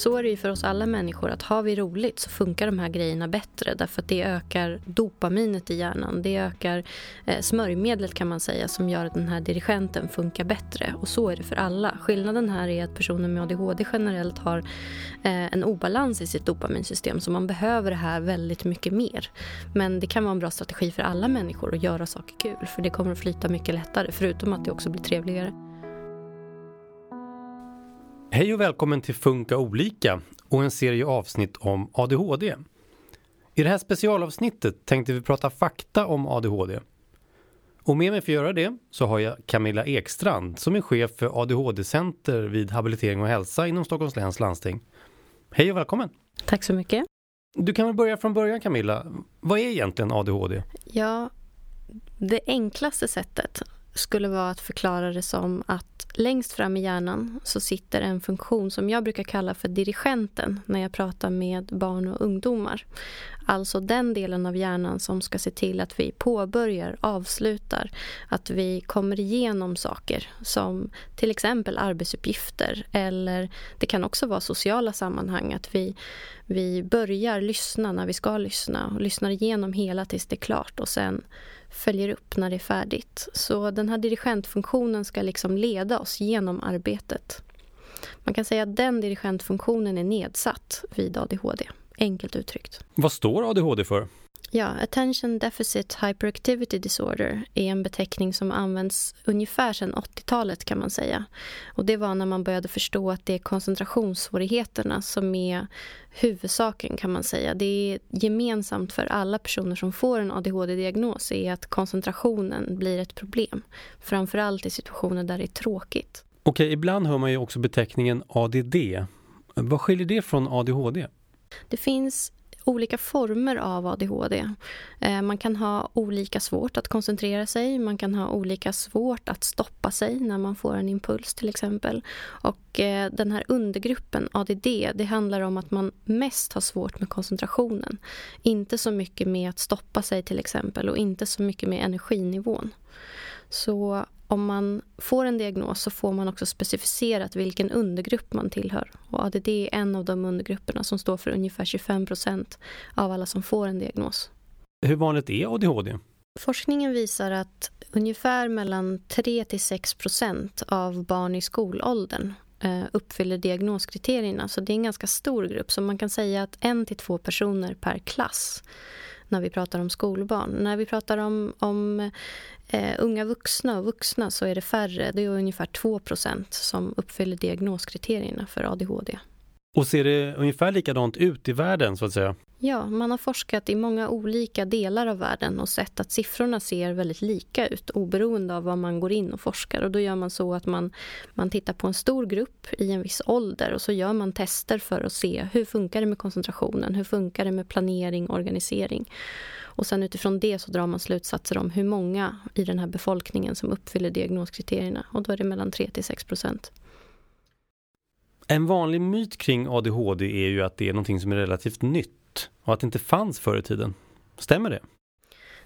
så är det ju för oss alla människor att har vi roligt så funkar de här grejerna bättre därför att det ökar dopaminet i hjärnan. Det ökar eh, smörjmedlet kan man säga som gör att den här dirigenten funkar bättre. Och så är det för alla. Skillnaden här är att personer med ADHD generellt har eh, en obalans i sitt dopaminsystem så man behöver det här väldigt mycket mer. Men det kan vara en bra strategi för alla människor att göra saker kul för det kommer att flyta mycket lättare förutom att det också blir trevligare. Hej och välkommen till Funka olika och en serie avsnitt om ADHD. I det här specialavsnittet tänkte vi prata fakta om ADHD. Och med mig för att göra det så har jag Camilla Ekstrand som är chef för ADHD-center vid Habilitering och hälsa inom Stockholms läns landsting. Hej och välkommen! Tack så mycket. Du kan väl börja från början Camilla. Vad är egentligen ADHD? Ja, det enklaste sättet skulle vara att förklara det som att längst fram i hjärnan så sitter en funktion som jag brukar kalla för dirigenten när jag pratar med barn och ungdomar. Alltså den delen av hjärnan som ska se till att vi påbörjar, avslutar, att vi kommer igenom saker som till exempel arbetsuppgifter eller det kan också vara sociala sammanhang, att vi, vi börjar lyssna när vi ska lyssna och lyssnar igenom hela tills det är klart och sen följer upp när det är färdigt. Så den här dirigentfunktionen ska liksom leda oss genom arbetet. Man kan säga att den dirigentfunktionen är nedsatt vid ADHD, enkelt uttryckt. Vad står ADHD för? Ja, Attention Deficit Hyperactivity Disorder är en beteckning som används ungefär sedan 80-talet kan man säga. Och det var när man började förstå att det är koncentrationssvårigheterna som är huvudsaken kan man säga. Det är gemensamt för alla personer som får en ADHD-diagnos är att koncentrationen blir ett problem. Framförallt i situationer där det är tråkigt. Okej, ibland hör man ju också beteckningen ADD. Vad skiljer det från ADHD? Det finns olika former av ADHD. Eh, man kan ha olika svårt att koncentrera sig, man kan ha olika svårt att stoppa sig när man får en impuls till exempel. Och eh, den här undergruppen ADD, det handlar om att man mest har svårt med koncentrationen. Inte så mycket med att stoppa sig till exempel och inte så mycket med energinivån. Så om man får en diagnos så får man också specificerat vilken undergrupp man tillhör. Och ADD är en av de undergrupperna som står för ungefär 25 procent av alla som får en diagnos. Hur vanligt är ADHD? Forskningen visar att ungefär mellan 3 till 6 procent av barn i skolåldern eh, uppfyller diagnoskriterierna. Så det är en ganska stor grupp. Så man kan säga att en till två personer per klass när vi pratar om skolbarn. När vi pratar om, om eh, unga vuxna och vuxna så är det färre. Det är ungefär 2% som uppfyller diagnoskriterierna för ADHD. Och ser det ungefär likadant ut i världen så att säga? Ja, man har forskat i många olika delar av världen och sett att siffrorna ser väldigt lika ut oberoende av vad man går in och forskar. Och då gör man så att man, man tittar på en stor grupp i en viss ålder och så gör man tester för att se hur funkar det med koncentrationen, hur funkar det med planering och organisering. Och sen utifrån det så drar man slutsatser om hur många i den här befolkningen som uppfyller diagnoskriterierna. Och då är det mellan 3 till 6 procent. En vanlig myt kring ADHD är ju att det är någonting som är relativt nytt och att det inte fanns förr i tiden. Stämmer det?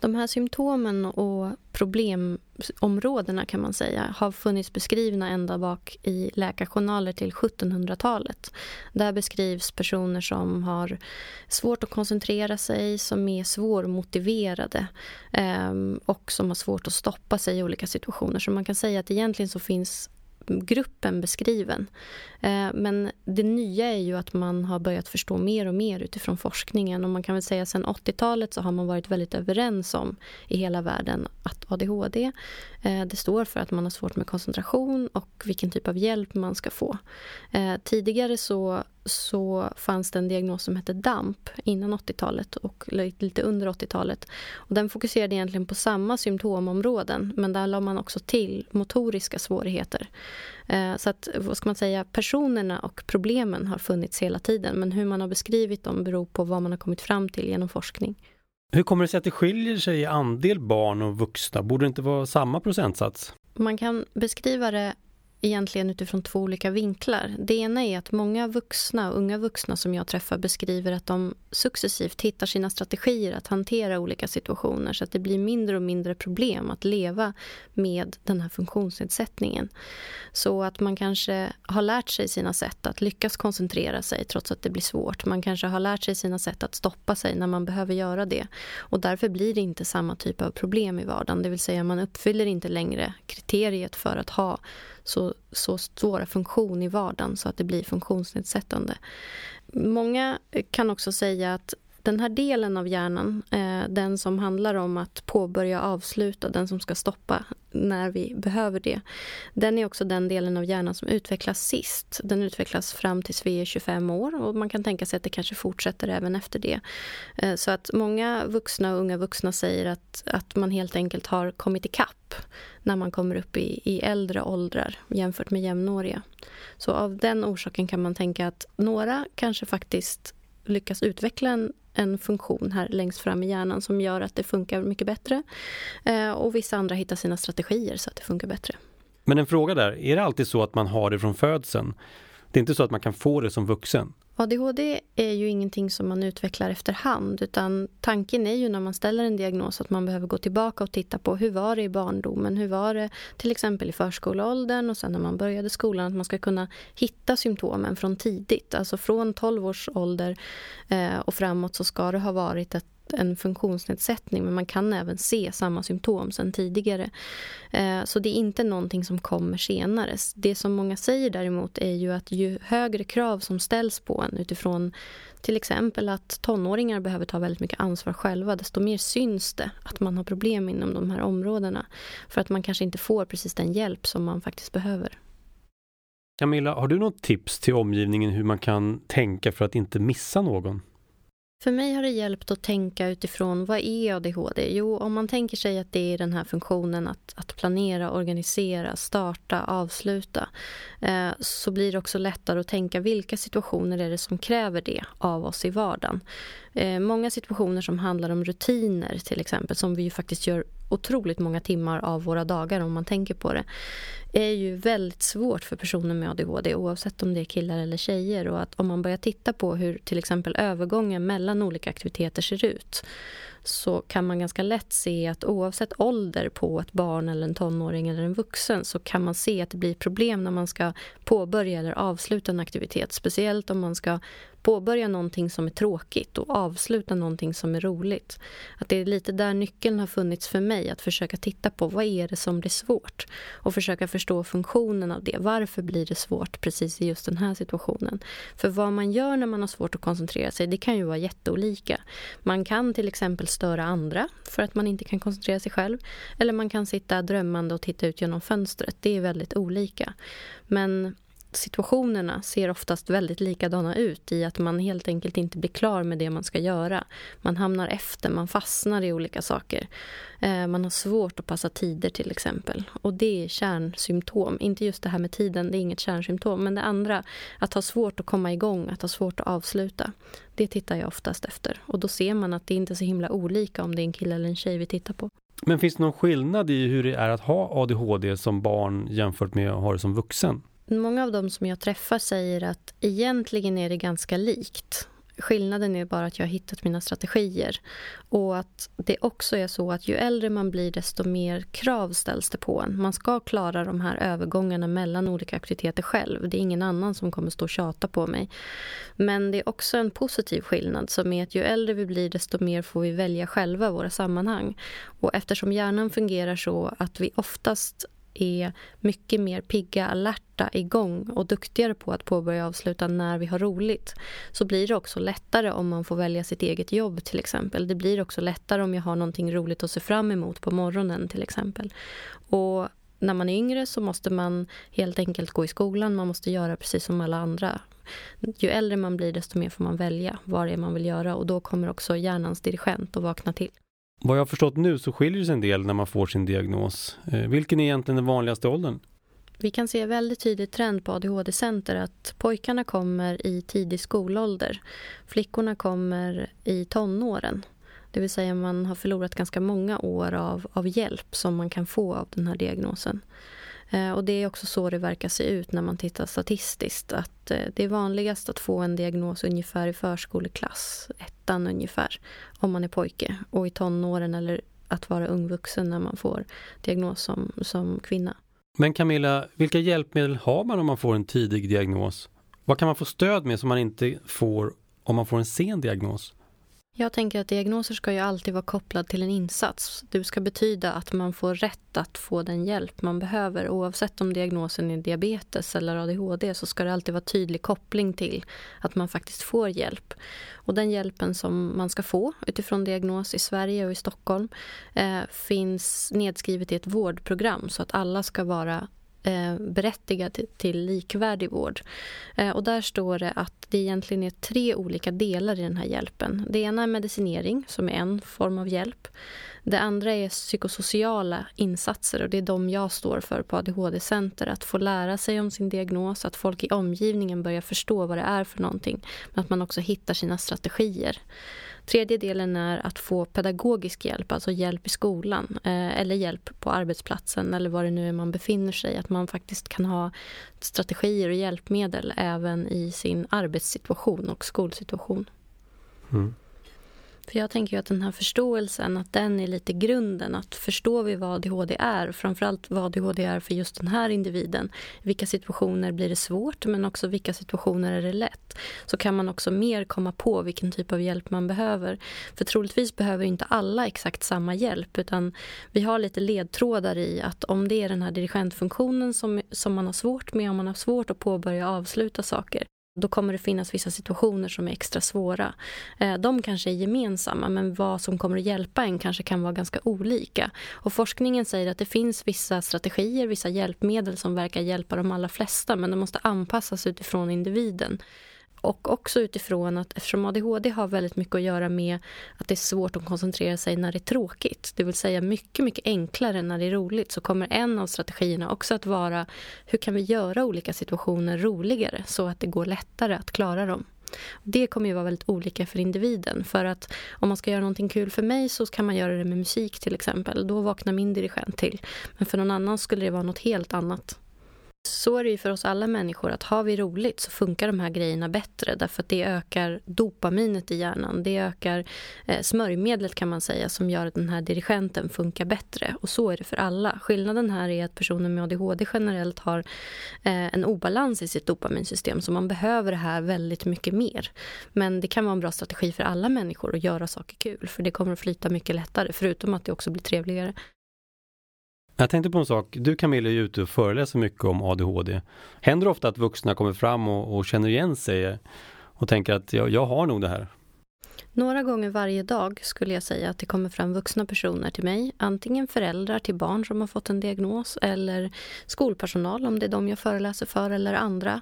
De här symptomen och problemområdena kan man säga har funnits beskrivna ända bak i läkarjournaler till 1700-talet. Där beskrivs personer som har svårt att koncentrera sig, som är svårmotiverade ehm, och som har svårt att stoppa sig i olika situationer. Så man kan säga att egentligen så finns gruppen beskriven. Eh, men det nya är ju att man har börjat förstå mer och mer utifrån forskningen. Och man kan väl säga att sen 80-talet så har man varit väldigt överens om i hela världen att ADHD, eh, det står för att man har svårt med koncentration och vilken typ av hjälp man ska få. Eh, tidigare så så fanns det en diagnos som hette DAMP innan 80-talet och lite under 80-talet. Och den fokuserade egentligen på samma symptomområden men där la man också till motoriska svårigheter. Eh, så att, vad ska man säga, personerna och problemen har funnits hela tiden men hur man har beskrivit dem beror på vad man har kommit fram till genom forskning. Hur kommer det sig att det skiljer sig i andel barn och vuxna? Borde det inte vara samma procentsats? Man kan beskriva det egentligen utifrån två olika vinklar. Det ena är att många vuxna, unga vuxna som jag träffar beskriver att de successivt hittar sina strategier att hantera olika situationer så att det blir mindre och mindre problem att leva med den här funktionsnedsättningen. Så att man kanske har lärt sig sina sätt att lyckas koncentrera sig trots att det blir svårt. Man kanske har lärt sig sina sätt att stoppa sig när man behöver göra det. Och därför blir det inte samma typ av problem i vardagen. Det vill säga man uppfyller inte längre kriteriet för att ha så, så svåra funktion i vardagen så att det blir funktionsnedsättande. Många kan också säga att den här delen av hjärnan, eh, den som handlar om att påbörja och avsluta, den som ska stoppa när vi behöver det. Den är också den delen av hjärnan som utvecklas sist. Den utvecklas fram tills vi är 25 år och man kan tänka sig att det kanske fortsätter även efter det. Eh, så att många vuxna och unga vuxna säger att, att man helt enkelt har kommit ikapp när man kommer upp i, i äldre åldrar jämfört med jämnåriga. Så av den orsaken kan man tänka att några kanske faktiskt lyckas utveckla en, en funktion här längst fram i hjärnan som gör att det funkar mycket bättre. Eh, och vissa andra hittar sina strategier så att det funkar bättre. Men en fråga där, är det alltid så att man har det från födseln? Det är inte så att man kan få det som vuxen? ADHD är ju ingenting som man utvecklar efterhand utan tanken är ju när man ställer en diagnos att man behöver gå tillbaka och titta på hur var det i barndomen, hur var det till exempel i förskoleåldern och sen när man började skolan att man ska kunna hitta symptomen från tidigt, alltså från 12 års ålder eh, och framåt så ska det ha varit ett en funktionsnedsättning men man kan även se samma symptom sen tidigare. Eh, så det är inte någonting som kommer senare. Det som många säger däremot är ju att ju högre krav som ställs på en utifrån till exempel att tonåringar behöver ta väldigt mycket ansvar själva desto mer syns det att man har problem inom de här områdena. För att man kanske inte får precis den hjälp som man faktiskt behöver. Camilla, har du något tips till omgivningen hur man kan tänka för att inte missa någon? För mig har det hjälpt att tänka utifrån vad är ADHD? Jo, om man tänker sig att det är den här funktionen att, att planera, organisera, starta, avsluta eh, så blir det också lättare att tänka vilka situationer är det som kräver det av oss i vardagen. Eh, många situationer som handlar om rutiner till exempel som vi ju faktiskt gör otroligt många timmar av våra dagar om man tänker på det är ju väldigt svårt för personer med ADHD oavsett om det är killar eller tjejer. Och att om man börjar titta på hur till exempel övergången mellan olika aktiviteter ser ut så kan man ganska lätt se att oavsett ålder på ett barn eller en tonåring eller en vuxen så kan man se att det blir problem när man ska påbörja eller avsluta en aktivitet. Speciellt om man ska påbörja någonting som är tråkigt och avsluta någonting som är roligt. Att det är lite där nyckeln har funnits för mig, att försöka titta på vad är det som blir svårt och försöka förstå funktionen av det. Varför blir det svårt precis i just den här situationen? För vad man gör när man har svårt att koncentrera sig, det kan ju vara jätteolika. Man kan till exempel störa andra för att man inte kan koncentrera sig själv. Eller man kan sitta drömmande och titta ut genom fönstret. Det är väldigt olika. Men situationerna ser oftast väldigt likadana ut i att man helt enkelt inte blir klar med det man ska göra. Man hamnar efter, man fastnar i olika saker. Eh, man har svårt att passa tider till exempel. Och det är kärnsymptom. Inte just det här med tiden, det är inget kärnsymptom. Men det andra, att ha svårt att komma igång, att ha svårt att avsluta. Det tittar jag oftast efter. Och då ser man att det inte är så himla olika om det är en kille eller en tjej vi tittar på. Men finns det någon skillnad i hur det är att ha ADHD som barn jämfört med att ha det som vuxen? Många av dem som jag träffar säger att egentligen är det ganska likt. Skillnaden är bara att jag har hittat mina strategier. Och att det också är så att ju äldre man blir desto mer krav ställs det på en. Man ska klara de här övergångarna mellan olika aktiviteter själv. Det är ingen annan som kommer stå och tjata på mig. Men det är också en positiv skillnad som är att ju äldre vi blir desto mer får vi välja själva våra sammanhang. Och eftersom hjärnan fungerar så att vi oftast är mycket mer pigga, alerta, igång och duktigare på att påbörja och avsluta när vi har roligt så blir det också lättare om man får välja sitt eget jobb till exempel. Det blir också lättare om jag har någonting roligt att se fram emot på morgonen till exempel. Och när man är yngre så måste man helt enkelt gå i skolan, man måste göra precis som alla andra. Ju äldre man blir desto mer får man välja vad det är man vill göra och då kommer också hjärnans dirigent att vakna till. Vad jag har förstått nu så skiljer det sig en del när man får sin diagnos. Eh, vilken är egentligen den vanligaste åldern? Vi kan se väldigt tydlig trend på ADHD-center att pojkarna kommer i tidig skolålder. Flickorna kommer i tonåren. Det vill säga man har förlorat ganska många år av, av hjälp som man kan få av den här diagnosen. Eh, och det är också så det verkar se ut när man tittar statistiskt. Att eh, det är vanligast att få en diagnos ungefär i förskoleklass, ettan ungefär, om man är pojke. Och i tonåren eller att vara ung vuxen när man får diagnos som, som kvinna. Men Camilla, vilka hjälpmedel har man om man får en tidig diagnos? Vad kan man få stöd med som man inte får om man får en sen diagnos? Jag tänker att diagnoser ska ju alltid vara kopplad till en insats. Det ska betyda att man får rätt att få den hjälp man behöver. Oavsett om diagnosen är diabetes eller ADHD så ska det alltid vara tydlig koppling till att man faktiskt får hjälp. Och den hjälpen som man ska få utifrån diagnos i Sverige och i Stockholm eh, finns nedskrivet i ett vårdprogram så att alla ska vara Eh, berättigad till, likvärdig vård. Eh, och där står det att det egentligen är tre olika delar i den här hjälpen. Det ena är medicinering, som är en form av hjälp. Det andra är psykosociala insatser och det är de jag står för på ADHD-center. Att få lära sig om sin diagnos, att folk i omgivningen börjar förstå vad det är för någonting. Men att man också hittar sina strategier. Tredje delen är att få pedagogisk hjälp, alltså hjälp i skolan eh, eller hjälp på arbetsplatsen eller var det nu är man befinner sig. Att man faktiskt kan ha strategier och hjälpmedel även i sin arbetssituation och skolsituation. Mm. För jag tänker att den här förståelsen, att den är lite grunden. Att förstår vi vad ADHD är, framförallt vad ADHD är för just den här individen. I vilka situationer blir det svårt, men också vilka situationer är det lätt. Så kan man också mer komma på vilken typ av hjälp man behöver. För troligtvis behöver inte alla exakt samma hjälp, utan vi har lite ledtrådar i att om det är den här dirigentfunktionen som, som man har svårt med, om man har svårt att påbörja och avsluta saker, då kommer det finnas vissa situationer som är extra svåra. Eh, de kanske är gemensamma men vad som kommer att hjälpa en kanske kan vara ganska olika. Och forskningen säger att det finns vissa strategier, vissa hjälpmedel som verkar hjälpa de allra flesta men de måste anpassas utifrån individen. Och också utifrån att eftersom ADHD har väldigt mycket att göra med att det är svårt att koncentrera sig när det är tråkigt, det vill säga mycket, mycket enklare när det är roligt, så kommer en av strategierna också att vara hur kan vi göra olika situationer roligare så att det går lättare att klara dem. Det kommer ju vara väldigt olika för individen. För att om man ska göra någonting kul för mig så kan man göra det med musik till exempel. Då vaknar min dirigent till. Men för någon annan skulle det vara något helt annat. Så är det ju för oss alla människor att har vi roligt så funkar de här grejerna bättre därför att det ökar dopaminet i hjärnan. Det ökar eh, smörjmedlet kan man säga som gör att den här dirigenten funkar bättre. Och så är det för alla. Skillnaden här är att personer med ADHD generellt har eh, en obalans i sitt dopaminsystem så man behöver det här väldigt mycket mer. Men det kan vara en bra strategi för alla människor att göra saker kul för det kommer att flyta mycket lättare förutom att det också blir trevligare. Jag tänkte på en sak. Du Camilla är ju ute och föreläser mycket om ADHD. Händer det ofta att vuxna kommer fram och, och känner igen sig och tänker att jag, jag har nog det här? Några gånger varje dag skulle jag säga att det kommer fram vuxna personer till mig. Antingen föräldrar till barn som har fått en diagnos eller skolpersonal om det är de jag föreläser för eller andra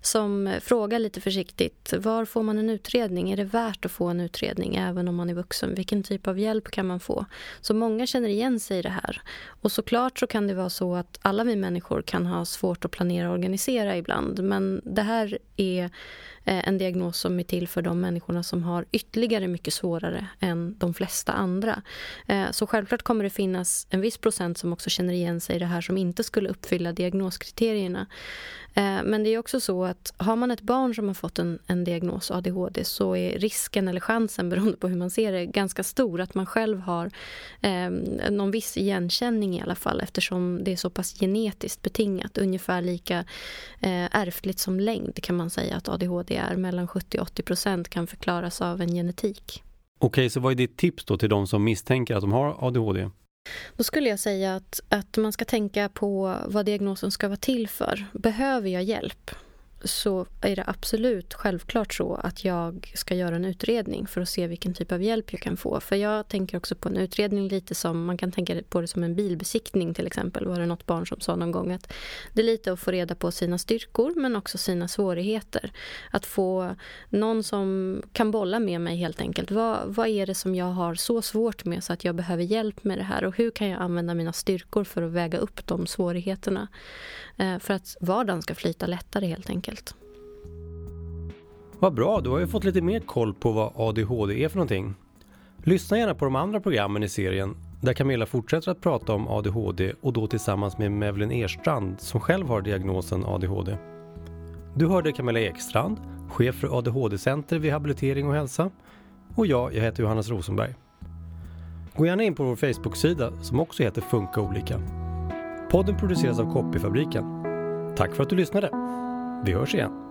som frågar lite försiktigt var får man en utredning? Är det värt att få en utredning även om man är vuxen? Vilken typ av hjälp kan man få? Så många känner igen sig i det här. Och såklart så kan det vara så att alla vi människor kan ha svårt att planera och organisera ibland men det här är Eh, en diagnos som är till för de människorna som har ytterligare mycket svårare än de flesta andra. Eh, så självklart kommer det finnas en viss procent som också känner igen sig i det här som inte skulle uppfylla diagnoskriterierna. Eh, men det är också så att har man ett barn som har fått en, en diagnos ADHD så är risken eller chansen beroende på hur man ser det ganska stor att man själv har eh, någon viss igenkänning i alla fall eftersom det är så pass genetiskt betingat. Ungefär lika eh, ärftligt som längd kan man säga att ADHD är. Mellan 70 80 procent kan förklaras av en genetik. Okej, så vad är ditt tips då till de som misstänker att de har ADHD? Då skulle jag säga att, att man ska tänka på vad diagnosen ska vara till för. Behöver jag hjälp? Så är det absolut självklart så att jag ska göra en utredning för att se vilken typ av hjälp jag kan få. För jag tänker också på en utredning lite som, man kan tänka på det som en bilbesiktning till exempel. Var det något barn som sa någon gång att det är lite att få reda på sina styrkor men också sina svårigheter. Att få någon som kan bolla med mig helt enkelt. Vad, vad är det som jag har så svårt med så att jag behöver hjälp med det här och hur kan jag använda mina styrkor för att väga upp de svårigheterna? Eh, för att vardagen ska flyta lättare helt enkelt enkelt. Vad bra, du har ju fått lite mer koll på vad ADHD är för någonting. Lyssna gärna på de andra programmen i serien där Camilla fortsätter att prata om ADHD och då tillsammans med Mevlin Erstrand som själv har diagnosen ADHD. Du hörde Camilla Ekstrand, chef för ADHD-center vid Habilitering och hälsa. Och jag, jag heter Johannes Rosenberg. Gå gärna in på vår Facebook-sida som också heter Funka olika. Podden produceras av Copyfabriken. Tack för att du lyssnade. Vi hörs igen.